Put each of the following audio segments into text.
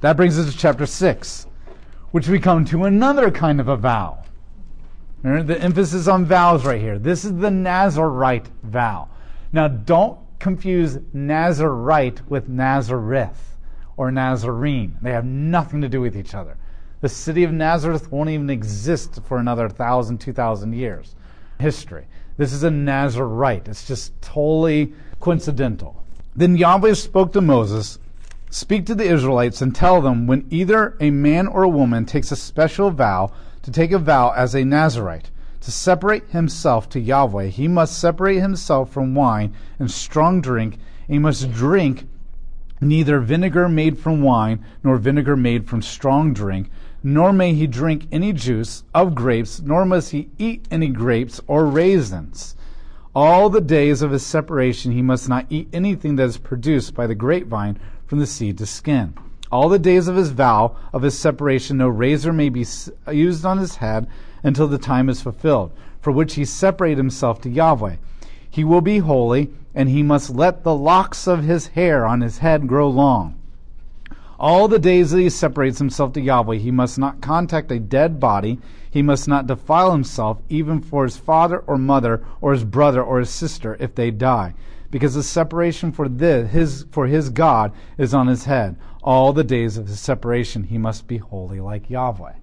That brings us to chapter 6, which we come to another kind of a vow. The emphasis on vows right here. This is the Nazarite vow. Now, don't confuse Nazarite with Nazareth or Nazarene. They have nothing to do with each other. The city of Nazareth won't even exist for another thousand, two thousand years. History. This is a Nazarite. It's just totally coincidental. Then Yahweh spoke to Moses Speak to the Israelites and tell them when either a man or a woman takes a special vow to take a vow as a Nazarite, to separate himself to Yahweh, he must separate himself from wine and strong drink, and he must drink neither vinegar made from wine nor vinegar made from strong drink, nor may he drink any juice of grapes, nor must he eat any grapes or raisins. All the days of his separation he must not eat anything that is produced by the grapevine from the seed to skin. All the days of his vow of his separation, no razor may be used on his head until the time is fulfilled, for which he separated himself to Yahweh. He will be holy, and he must let the locks of his hair on his head grow long. All the days that he separates himself to Yahweh, he must not contact a dead body. He must not defile himself, even for his father or mother, or his brother or his sister, if they die because the separation for this, his for his God is on his head. All the days of his separation he must be holy like Yahweh.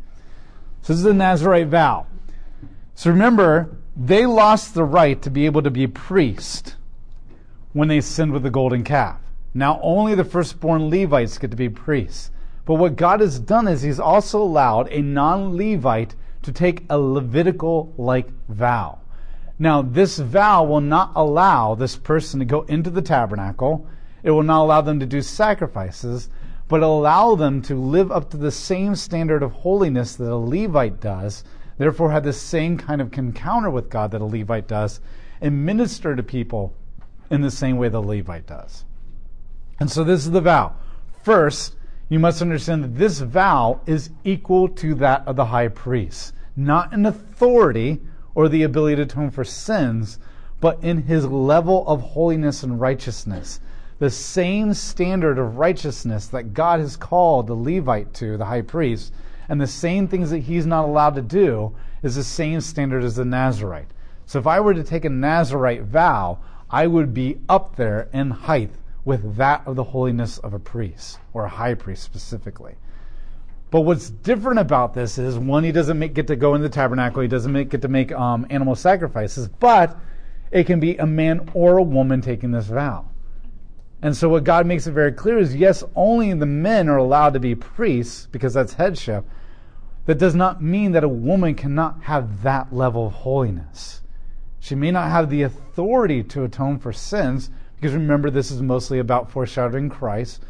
So this is the Nazarite vow. So remember, they lost the right to be able to be a priest when they sinned with the golden calf. Now only the firstborn Levites get to be priests. But what God has done is he's also allowed a non-Levite to take a Levitical like vow. Now, this vow will not allow this person to go into the tabernacle. It will not allow them to do sacrifices, but allow them to live up to the same standard of holiness that a Levite does, therefore have the same kind of encounter with God that a Levite does, and minister to people in the same way the Levite does. And so this is the vow. First, you must understand that this vow is equal to that of the high priest, not in authority or the ability to atone for sins, but in his level of holiness and righteousness. The same standard of righteousness that God has called the Levite to, the high priest, and the same things that he's not allowed to do is the same standard as the Nazarite. So if I were to take a Nazarite vow, I would be up there in height with that of the holiness of a priest, or a high priest specifically. But what's different about this is one, he doesn't make, get to go in the tabernacle, he doesn't make, get to make um, animal sacrifices, but it can be a man or a woman taking this vow. And so what God makes it very clear is yes, only the men are allowed to be priests because that's headship. That does not mean that a woman cannot have that level of holiness. She may not have the authority to atone for sins because remember this is mostly about foreshadowing Christ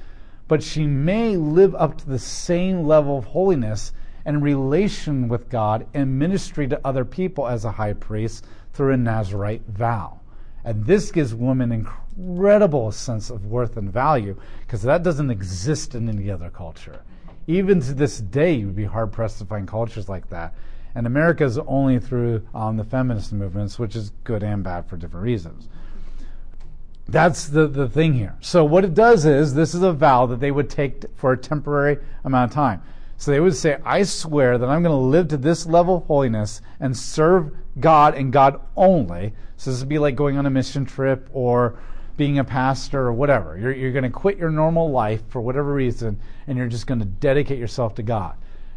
but she may live up to the same level of holiness and relation with God and ministry to other people as a high priest through a Nazarite vow. And this gives women incredible sense of worth and value because that doesn't exist in any other culture. Even to this day, you would be hard pressed to find cultures like that. And America is only through um, the feminist movements, which is good and bad for different reasons. That's the, the thing here. So what it does is this is a vow that they would take for a temporary amount of time. So they would say, I swear that I'm going to live to this level of holiness and serve God and God only. So this would be like going on a mission trip or being a pastor or whatever. You're, you're going to quit your normal life for whatever reason and you're just going to dedicate yourself to God.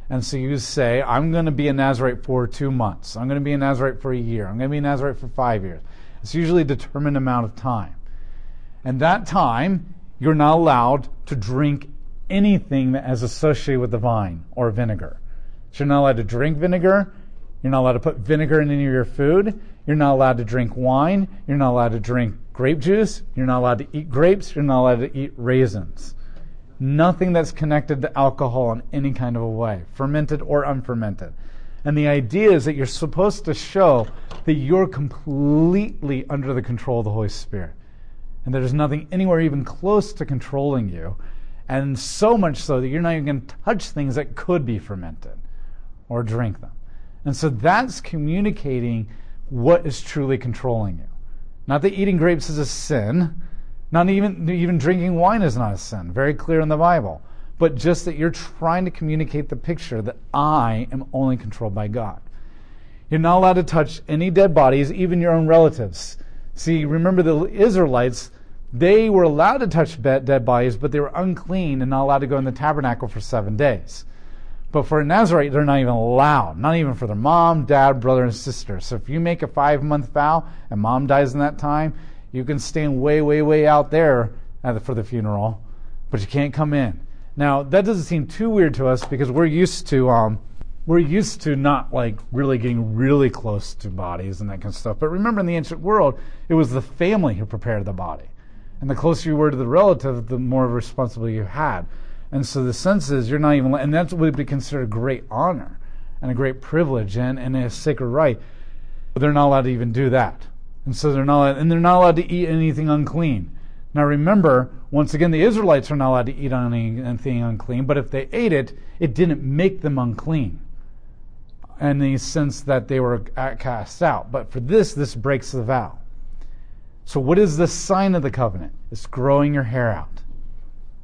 And so you say, I'm going to be a Nazarite for two months. I'm going to be a Nazarite for a year. I'm going to be a Nazarite for five years. It's usually a determined amount of time. And that time, you're not allowed to drink anything that is associated with the vine or vinegar. So you're not allowed to drink vinegar. You're not allowed to put vinegar in any of your food. You're not allowed to drink wine. You're not allowed to drink grape juice. You're not allowed to eat grapes. You're not allowed to eat raisins. Nothing that's connected to alcohol in any kind of a way, fermented or unfermented. And the idea is that you're supposed to show that you're completely under the control of the Holy Spirit and there's nothing anywhere even close to controlling you. And so much so that you're not even going to touch things that could be fermented or drink them. And so that's communicating what is truly controlling you. Not that eating grapes is a sin, not even, even drinking wine is not a sin, very clear in the Bible. but just that you're trying to communicate the picture that I am only controlled by God. You're not allowed to touch any dead bodies, even your own relatives. See, remember the Israelites, they were allowed to touch dead bodies, but they were unclean and not allowed to go in the tabernacle for seven days. But for a Nazarite, they're not even allowed, not even for their mom, dad, brother, and sister. So if you make a five month vow and mom dies in that time, you can stand way, way, way out there for the funeral, but you can't come in. Now, that doesn't seem too weird to us because we're used to. Um, we're used to not like really getting really close to bodies and that kind of stuff. But remember, in the ancient world, it was the family who prepared the body. And the closer you were to the relative, the more responsibility you had. And so the sense is you're not even, and what would be considered a great honor and a great privilege and, and a sacred right. But they're not allowed to even do that. And so they're not, and they're not allowed to eat anything unclean. Now remember, once again, the Israelites are not allowed to eat anything unclean, but if they ate it, it didn't make them unclean in the sense that they were cast out. But for this, this breaks the vow. So, what is the sign of the covenant? It's growing your hair out.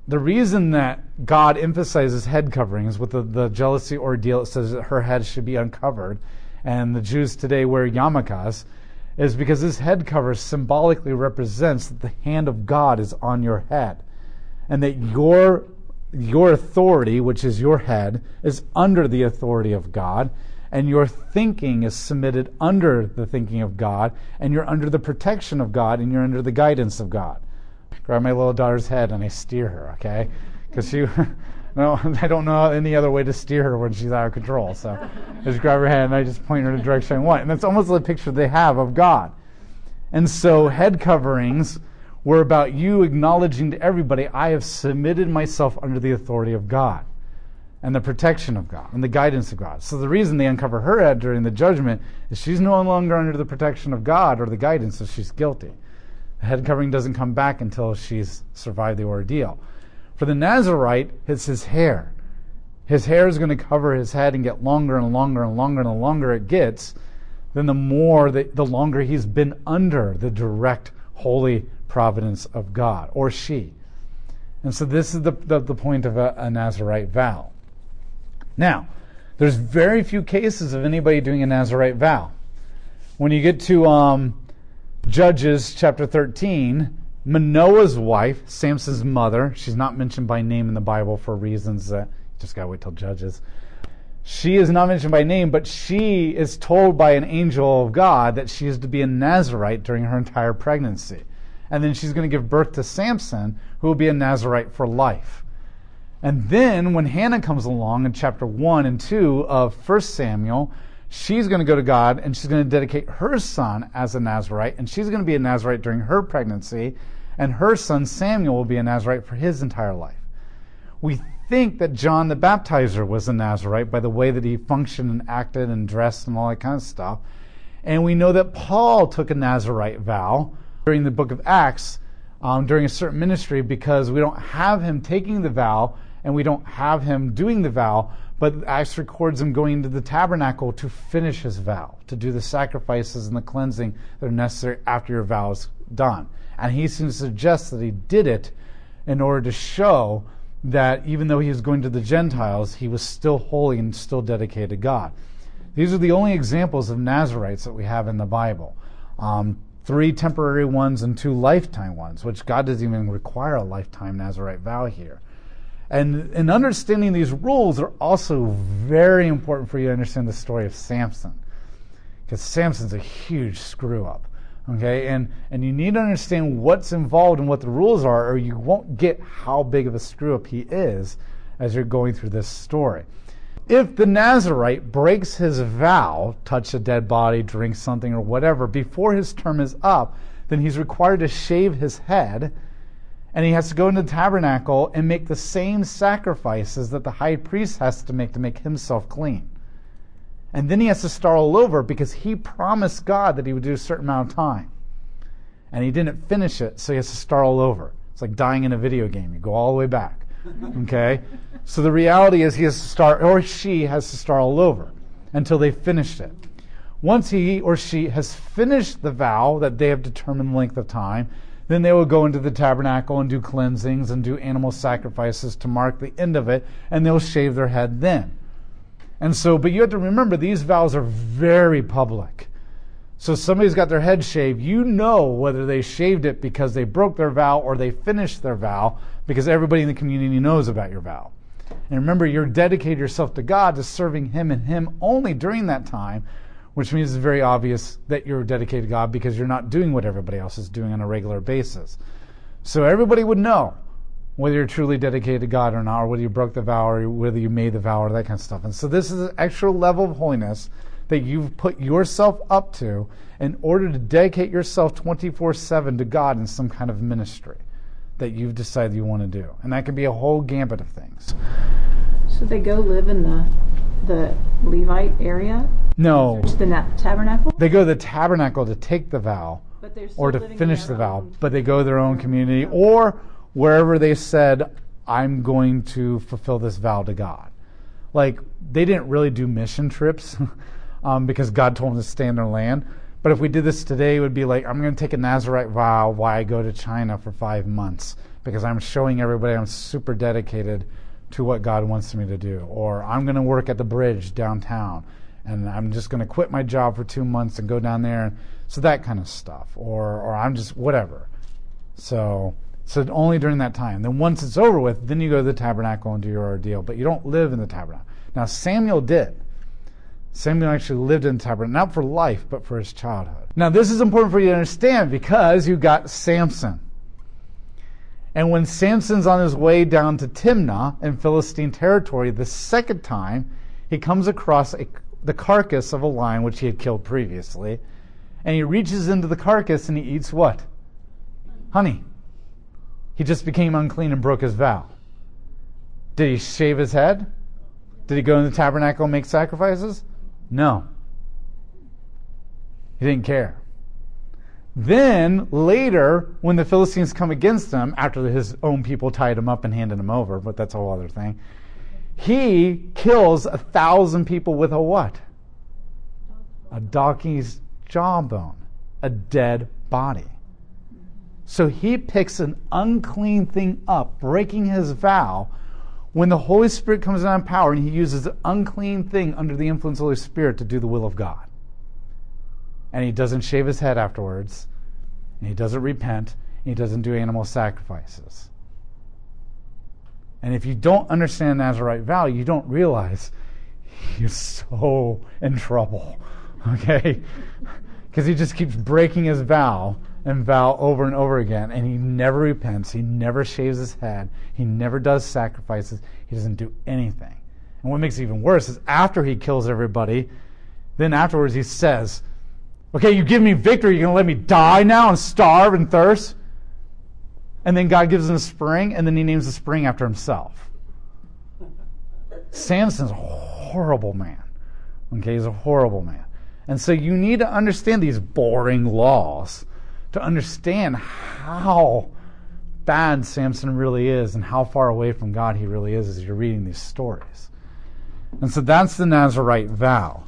The reason that God emphasizes head coverings with the, the jealousy ordeal, it says that her head should be uncovered, and the Jews today wear yarmulkes, is because this head cover symbolically represents that the hand of God is on your head, and that your your authority, which is your head, is under the authority of God, and your thinking is submitted under the thinking of God, and you're under the protection of God, and you're under the guidance of God. Grab my little daughter's head and I steer her, okay? Because she, no, I don't know any other way to steer her when she's out of control. So I just grab her head and I just point her in the direction I want. And that's almost the picture they have of God. And so head coverings were about you acknowledging to everybody, I have submitted myself under the authority of God and the protection of God and the guidance of God. So the reason they uncover her head during the judgment is she's no longer under the protection of God or the guidance, so she's guilty. The head covering doesn't come back until she's survived the ordeal. For the Nazarite, it's his hair. His hair is going to cover his head and get longer and longer and longer and the longer it gets, then the more the, the longer he's been under the direct holy providence of God or she. And so this is the, the, the point of a, a Nazarite vow. Now, there's very few cases of anybody doing a Nazarite vow. When you get to um, Judges chapter 13, Manoah's wife, Samson's mother, she's not mentioned by name in the Bible for reasons that you just gotta wait till Judges. She is not mentioned by name, but she is told by an angel of God that she is to be a Nazarite during her entire pregnancy. And then she's going to give birth to Samson, who will be a Nazarite for life. And then when Hannah comes along in chapter 1 and 2 of 1 Samuel, she's going to go to God and she's going to dedicate her son as a Nazarite, and she's going to be a Nazarite during her pregnancy, and her son Samuel will be a Nazarite for his entire life. We think that John the Baptizer was a Nazarite by the way that he functioned and acted and dressed and all that kind of stuff. And we know that Paul took a Nazarite vow during the book of Acts um, during a certain ministry because we don't have him taking the vow and we don't have him doing the vow, but Acts records him going into the tabernacle to finish his vow, to do the sacrifices and the cleansing that are necessary after your vow is done. And he seems to suggest that he did it in order to show that even though he was going to the Gentiles, he was still holy and still dedicated to God. These are the only examples of Nazarites that we have in the Bible. Um, three temporary ones and two lifetime ones, which God doesn't even require a lifetime Nazarite vow here. And, in understanding these rules are also very important for you to understand the story of Samson. Because Samson's a huge screw up. Okay, and, and you need to understand what's involved and what the rules are, or you won't get how big of a screw up he is as you're going through this story. If the Nazarite breaks his vow, touch a dead body, drink something, or whatever, before his term is up, then he's required to shave his head and he has to go into the tabernacle and make the same sacrifices that the high priest has to make to make himself clean. And then he has to start all over because he promised God that he would do a certain amount of time. And he didn't finish it, so he has to start all over. It's like dying in a video game. You go all the way back. Okay? so the reality is he has to start, or she has to start all over until they finished it. Once he or she has finished the vow that they have determined length of time, Then they will go into the tabernacle and do cleansings and do animal sacrifices to mark the end of it, and they'll shave their head then. And so, but you have to remember these vows are very public. So somebody's got their head shaved, you know whether they shaved it because they broke their vow or they finished their vow because everybody in the community knows about your vow. And remember, you're dedicated yourself to God to serving Him and Him only during that time, which means it's very obvious that you're dedicated to God because you're not doing what everybody else is doing on a regular basis. So everybody would know whether you're truly dedicated to God or not, or whether you broke the vow or whether you made the vow or that kind of stuff. And so this is an extra level of holiness that you've put yourself up to in order to dedicate yourself 24 7 to God in some kind of ministry that you've decided you want to do. And that can be a whole gambit of things. So they go live in the the Levite area? No. The na- tabernacle? They go to the tabernacle to take the vow or to finish the vow, but they go to their own community or wherever they said, I'm going to fulfill this vow to God. Like, they didn't really do mission trips um, because God told them to stay in their land. But if we did this today, it would be like, I'm going to take a Nazarite vow while I go to China for five months because I'm showing everybody I'm super dedicated to what God wants me to do. Or I'm going to work at the bridge downtown and I'm just going to quit my job for two months and go down there. So that kind of stuff. Or, or I'm just whatever. So, so only during that time. Then once it's over with, then you go to the tabernacle and do your ordeal. But you don't live in the tabernacle. Now Samuel did. Samuel actually lived in the tabernacle, not for life, but for his childhood. Now, this is important for you to understand because you got Samson. And when Samson's on his way down to Timnah in Philistine territory the second time, he comes across a, the carcass of a lion which he had killed previously. And he reaches into the carcass and he eats what? Honey. He just became unclean and broke his vow. Did he shave his head? Did he go in the tabernacle and make sacrifices? No. He didn't care. Then later, when the Philistines come against him, after his own people tied him up and handed him over, but that's a whole other thing, he kills a thousand people with a what? A donkey's jawbone, a dead body. So he picks an unclean thing up, breaking his vow, when the Holy Spirit comes down in power and he uses an unclean thing under the influence of the Holy Spirit to do the will of God. And he doesn't shave his head afterwards, and he doesn't repent, and he doesn't do animal sacrifices. And if you don't understand Nazarite vow, you don't realize you're so in trouble. Okay? Because he just keeps breaking his vow and vow over and over again. And he never repents. He never shaves his head. He never does sacrifices. He doesn't do anything. And what makes it even worse is after he kills everybody, then afterwards he says, Okay, you give me victory. You're going to let me die now and starve and thirst? And then God gives him a spring, and then he names the spring after himself. Samson's a horrible man. Okay, he's a horrible man. And so you need to understand these boring laws to understand how bad Samson really is and how far away from God he really is as you're reading these stories. And so that's the Nazarite vow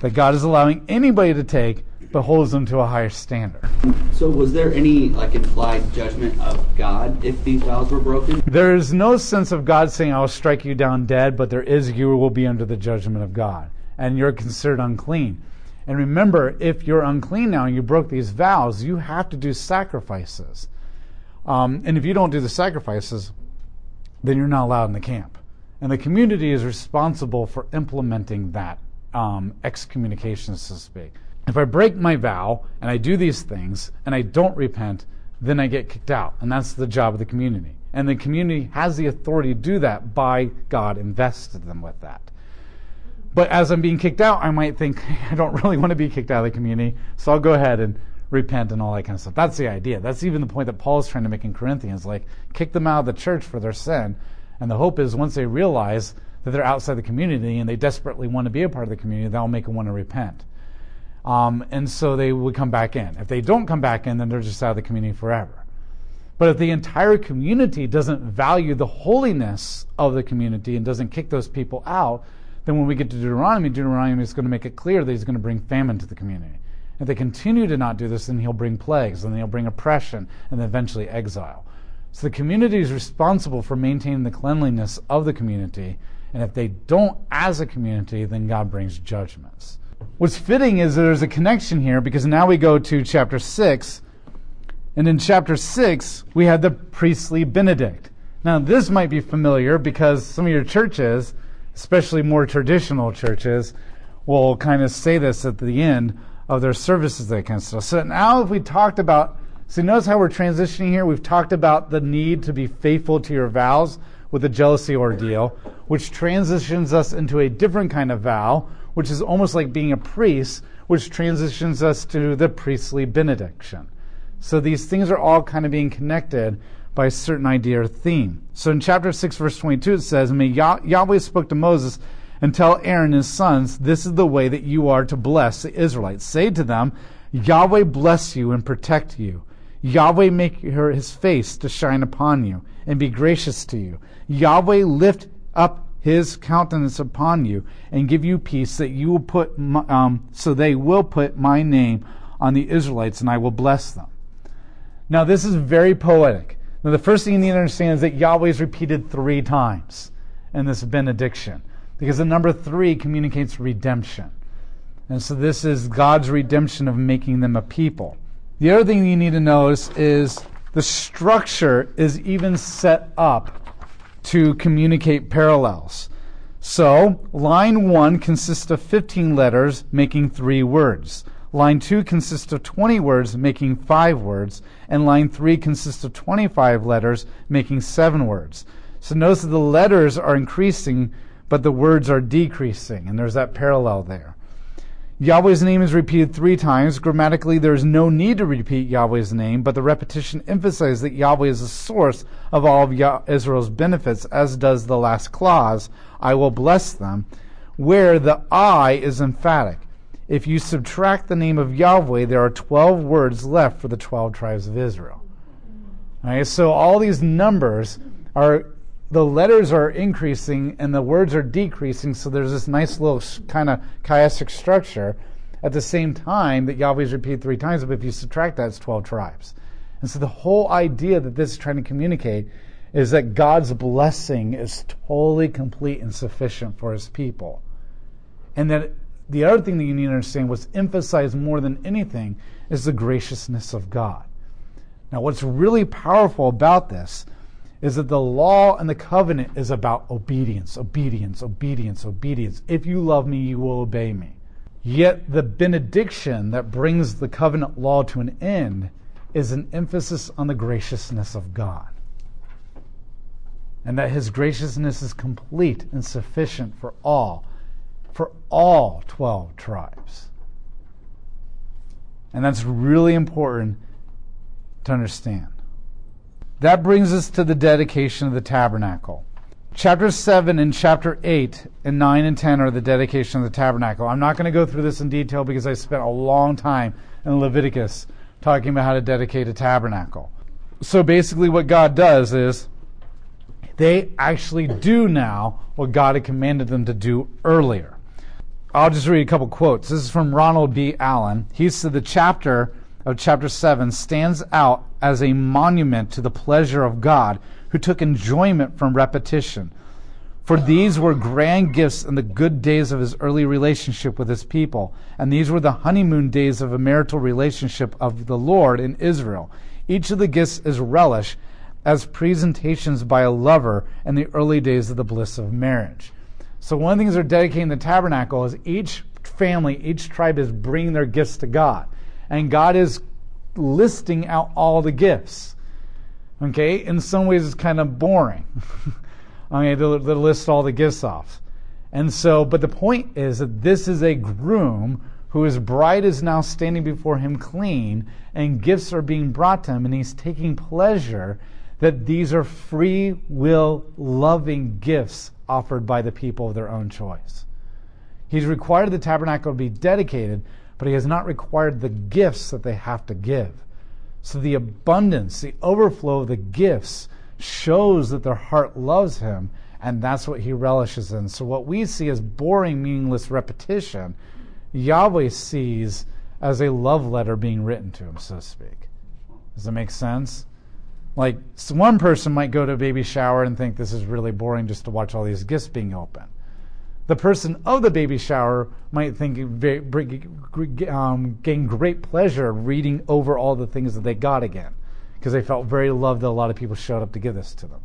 that God is allowing anybody to take, but holds them to a higher standard. So, was there any like implied judgment of God if these vows were broken? There is no sense of God saying, "I will strike you down dead," but there is, "You will be under the judgment of God, and you're considered unclean." And remember, if you're unclean now and you broke these vows, you have to do sacrifices. Um, and if you don't do the sacrifices, then you're not allowed in the camp. And the community is responsible for implementing that um, excommunication, so to speak. If I break my vow and I do these things and I don't repent, then I get kicked out. And that's the job of the community. And the community has the authority to do that by God invested them with that. But as I'm being kicked out, I might think, I don't really want to be kicked out of the community, so I'll go ahead and repent and all that kind of stuff. That's the idea. That's even the point that Paul's trying to make in Corinthians. Like, kick them out of the church for their sin. And the hope is once they realize that they're outside the community and they desperately want to be a part of the community, that'll make them want to repent. Um, and so they would come back in. If they don't come back in, then they're just out of the community forever. But if the entire community doesn't value the holiness of the community and doesn't kick those people out, then when we get to Deuteronomy, Deuteronomy is going to make it clear that he's going to bring famine to the community. If they continue to not do this, then he'll bring plagues, and then he'll bring oppression, and then eventually exile. So the community is responsible for maintaining the cleanliness of the community, and if they don't as a community, then God brings judgments. What's fitting is there's a connection here because now we go to chapter 6, and in chapter 6, we have the priestly benedict. Now, this might be familiar because some of your churches, especially more traditional churches, will kind of say this at the end of their services, they of stuff. So now, if we talked about, so notice how we're transitioning here. We've talked about the need to be faithful to your vows with the jealousy ordeal, which transitions us into a different kind of vow, which is almost like being a priest, which transitions us to the priestly benediction. So these things are all kind of being connected by a certain idea or theme. So in chapter 6, verse 22, it says, May Yah- Yahweh spoke to Moses and tell Aaron and his sons, This is the way that you are to bless the Israelites. Say to them, Yahweh bless you and protect you. Yahweh make her his face to shine upon you and be gracious to you. Yahweh lift up his countenance upon you and give you peace that you will put um, so they will put my name on the Israelites and I will bless them. Now this is very poetic. Now the first thing you need to understand is that Yahweh is repeated three times in this benediction because the number three communicates redemption. And so this is God's redemption of making them a people. The other thing you need to notice is the structure is even set up to communicate parallels. So, line 1 consists of 15 letters making three words. Line 2 consists of 20 words making five words. And line 3 consists of 25 letters making seven words. So, notice that the letters are increasing, but the words are decreasing. And there's that parallel there. Yahweh's name is repeated three times. Grammatically, there is no need to repeat Yahweh's name, but the repetition emphasizes that Yahweh is the source of all of Israel's benefits, as does the last clause, I will bless them, where the I is emphatic. If you subtract the name of Yahweh, there are 12 words left for the 12 tribes of Israel. so all these numbers are the letters are increasing and the words are decreasing, so there's this nice little kind of chiastic structure. At the same time, that Yahweh is repeated three times, but if you subtract that, it's 12 tribes. And so the whole idea that this is trying to communicate is that God's blessing is totally complete and sufficient for his people. And that the other thing that you need to understand, what's emphasized more than anything, is the graciousness of God. Now, what's really powerful about this is that the law and the covenant is about obedience, obedience, obedience, obedience. If you love me, you will obey me. Yet the benediction that brings the covenant law to an end is an emphasis on the graciousness of God. And that his graciousness is complete and sufficient for all, for all 12 tribes. And that's really important to understand. That brings us to the dedication of the tabernacle. Chapter 7 and chapter 8 and 9 and 10 are the dedication of the tabernacle. I'm not going to go through this in detail because I spent a long time in Leviticus talking about how to dedicate a tabernacle. So basically, what God does is they actually do now what God had commanded them to do earlier. I'll just read a couple quotes. This is from Ronald B. Allen. He said the chapter of chapter 7 stands out as a monument to the pleasure of God who took enjoyment from repetition. For these were grand gifts in the good days of his early relationship with his people, and these were the honeymoon days of a marital relationship of the Lord in Israel. Each of the gifts is relish as presentations by a lover in the early days of the bliss of marriage. So, one of the things they're dedicating the tabernacle is each family, each tribe is bringing their gifts to God and God is listing out all the gifts. Okay, in some ways it's kind of boring. I mean, to, to list all the gifts off. And so, but the point is that this is a groom whose bride is now standing before him clean, and gifts are being brought to him, and he's taking pleasure that these are free will, loving gifts offered by the people of their own choice. He's required the tabernacle to be dedicated, but he has not required the gifts that they have to give. So the abundance, the overflow of the gifts shows that their heart loves him, and that's what he relishes in. So what we see as boring, meaningless repetition, Yahweh sees as a love letter being written to him, so to speak. Does that make sense? Like, so one person might go to a baby shower and think this is really boring just to watch all these gifts being opened. The person of the baby shower might think um, gain great pleasure reading over all the things that they got again because they felt very loved that a lot of people showed up to give this to them.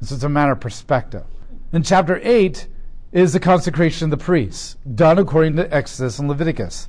And so it's a matter of perspective. In chapter 8 is the consecration of the priests, done according to Exodus and Leviticus.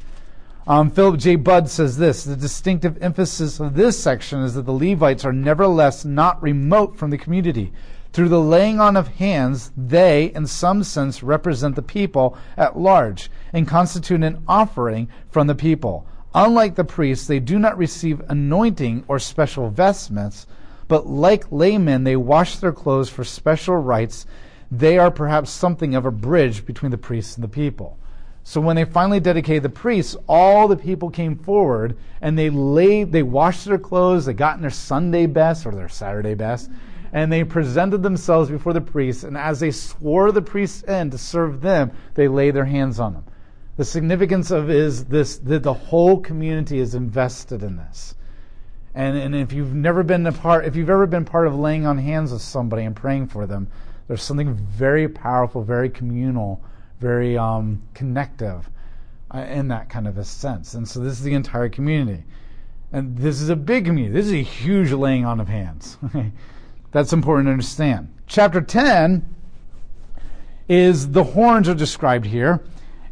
Um, Philip J. Budd says this The distinctive emphasis of this section is that the Levites are nevertheless not remote from the community. Through the laying on of hands, they, in some sense, represent the people at large and constitute an offering from the people. Unlike the priests, they do not receive anointing or special vestments, but like laymen, they wash their clothes for special rites. They are perhaps something of a bridge between the priests and the people. So when they finally dedicated the priests, all the people came forward and they laid, they washed their clothes, they got in their Sunday best or their Saturday best, and they presented themselves before the priests. And as they swore the priests in to serve them, they laid their hands on them. The significance of is this that the whole community is invested in this. And, and if you've never been a part, if you've ever been part of laying on hands with somebody and praying for them, there's something very powerful, very communal very um, connective uh, in that kind of a sense. And so this is the entire community. And this is a big community. This is a huge laying on of hands. That's important to understand. Chapter 10 is the horns are described here.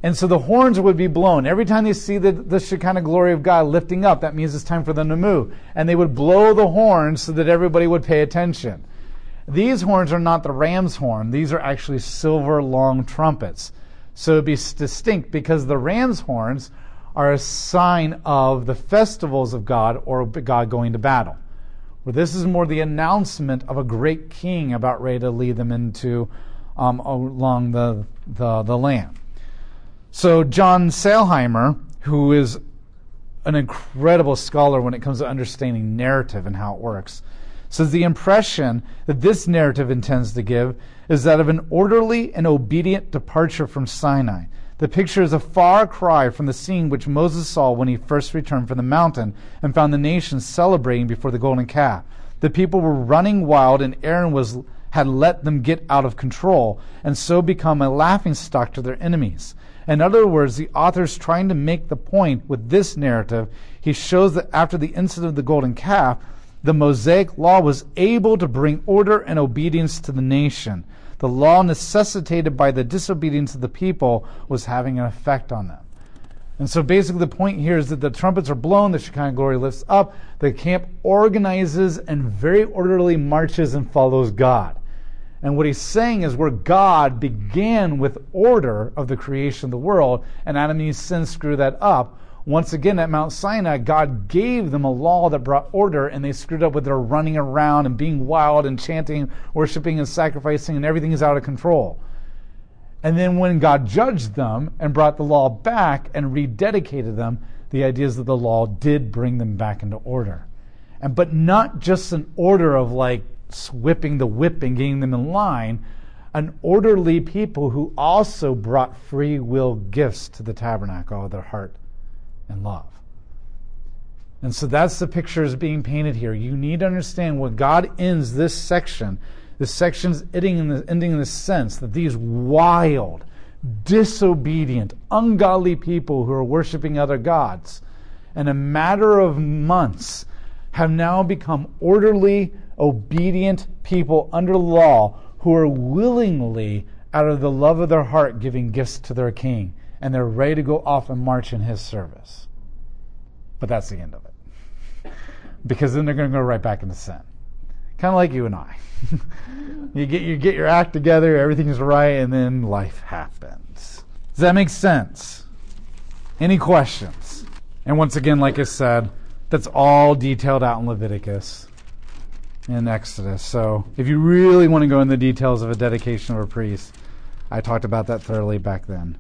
And so the horns would be blown. Every time they see the, the Shekinah glory of God lifting up, that means it's time for them to move. And they would blow the horns so that everybody would pay attention. These horns are not the ram's horn. These are actually silver long trumpets. So it'd be distinct because the ram's horns are a sign of the festivals of God or God going to battle. Where this is more the announcement of a great king about ready to lead them into um, along the, the, the land. So John Sailhamer, who is an incredible scholar when it comes to understanding narrative and how it works, says the impression that this narrative intends to give is that of an orderly and obedient departure from Sinai. The picture is a far cry from the scene which Moses saw when he first returned from the mountain and found the nation celebrating before the golden calf. The people were running wild, and Aaron was, had let them get out of control and so become a laughing stock to their enemies. In other words, the author is trying to make the point with this narrative. He shows that after the incident of the golden calf, the Mosaic law was able to bring order and obedience to the nation the law necessitated by the disobedience of the people was having an effect on them. And so basically, the point here is that the trumpets are blown, the Shekinah glory lifts up, the camp organizes and very orderly marches and follows God. And what he's saying is where God began with order of the creation of the world, and Adam and Eve's sin screw that up, once again at Mount Sinai, God gave them a law that brought order, and they screwed up with their running around and being wild and chanting, worshiping, and sacrificing, and everything is out of control. And then when God judged them and brought the law back and rededicated them, the idea is that the law did bring them back into order. And but not just an order of like whipping the whip and getting them in line, an orderly people who also brought free will gifts to the tabernacle of their heart and love. And so that's the picture is being painted here. You need to understand what God ends this section. This section's ending in the, ending in the sense that these wild, disobedient, ungodly people who are worshiping other gods, in a matter of months, have now become orderly, obedient people under law who are willingly, out of the love of their heart, giving gifts to their king and they're ready to go off and march in his service. But that's the end of it. because then they're going to go right back into sin. Kind of like you and I. you get you get your act together, everything's right, and then life happens. Does that make sense? Any questions? And once again, like I said, that's all detailed out in Leviticus and Exodus. So if you really want to go in the details of a dedication of a priest, I talked about that thoroughly back then.